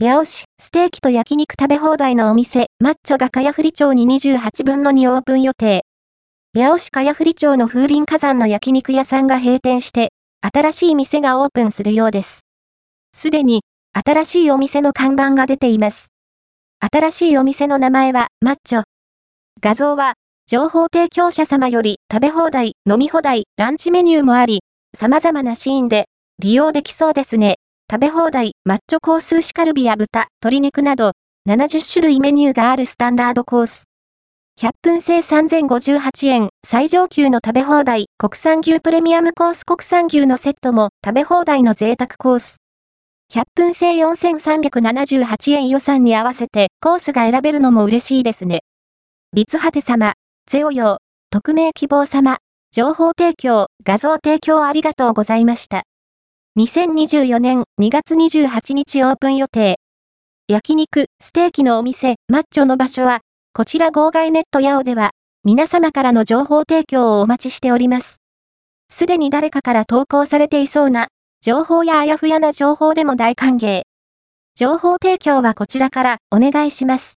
八尾市、ステーキと焼肉食べ放題のお店、マッチョが茅振町に28分の2オープン予定。八尾市茅振町の風林火山の焼肉屋さんが閉店して、新しい店がオープンするようです。すでに、新しいお店の看板が出ています。新しいお店の名前は、マッチョ。画像は、情報提供者様より食べ放題、飲み放題、ランチメニューもあり、様々なシーンで利用できそうですね。食べ放題、マッチョコース牛カルビや豚、鶏肉など、70種類メニューがあるスタンダードコース。100分制3058円、最上級の食べ放題、国産牛プレミアムコース国産牛のセットも食べ放題の贅沢コース。100分制4378円予算に合わせてコースが選べるのも嬉しいですね。立果て様、ゼオヨー、匿名希望様、情報提供、画像提供ありがとうございました。2024年2月28日オープン予定。焼肉、ステーキのお店、マッチョの場所は、こちら号外ネットヤオでは、皆様からの情報提供をお待ちしております。すでに誰かから投稿されていそうな、情報やあやふやな情報でも大歓迎。情報提供はこちらからお願いします。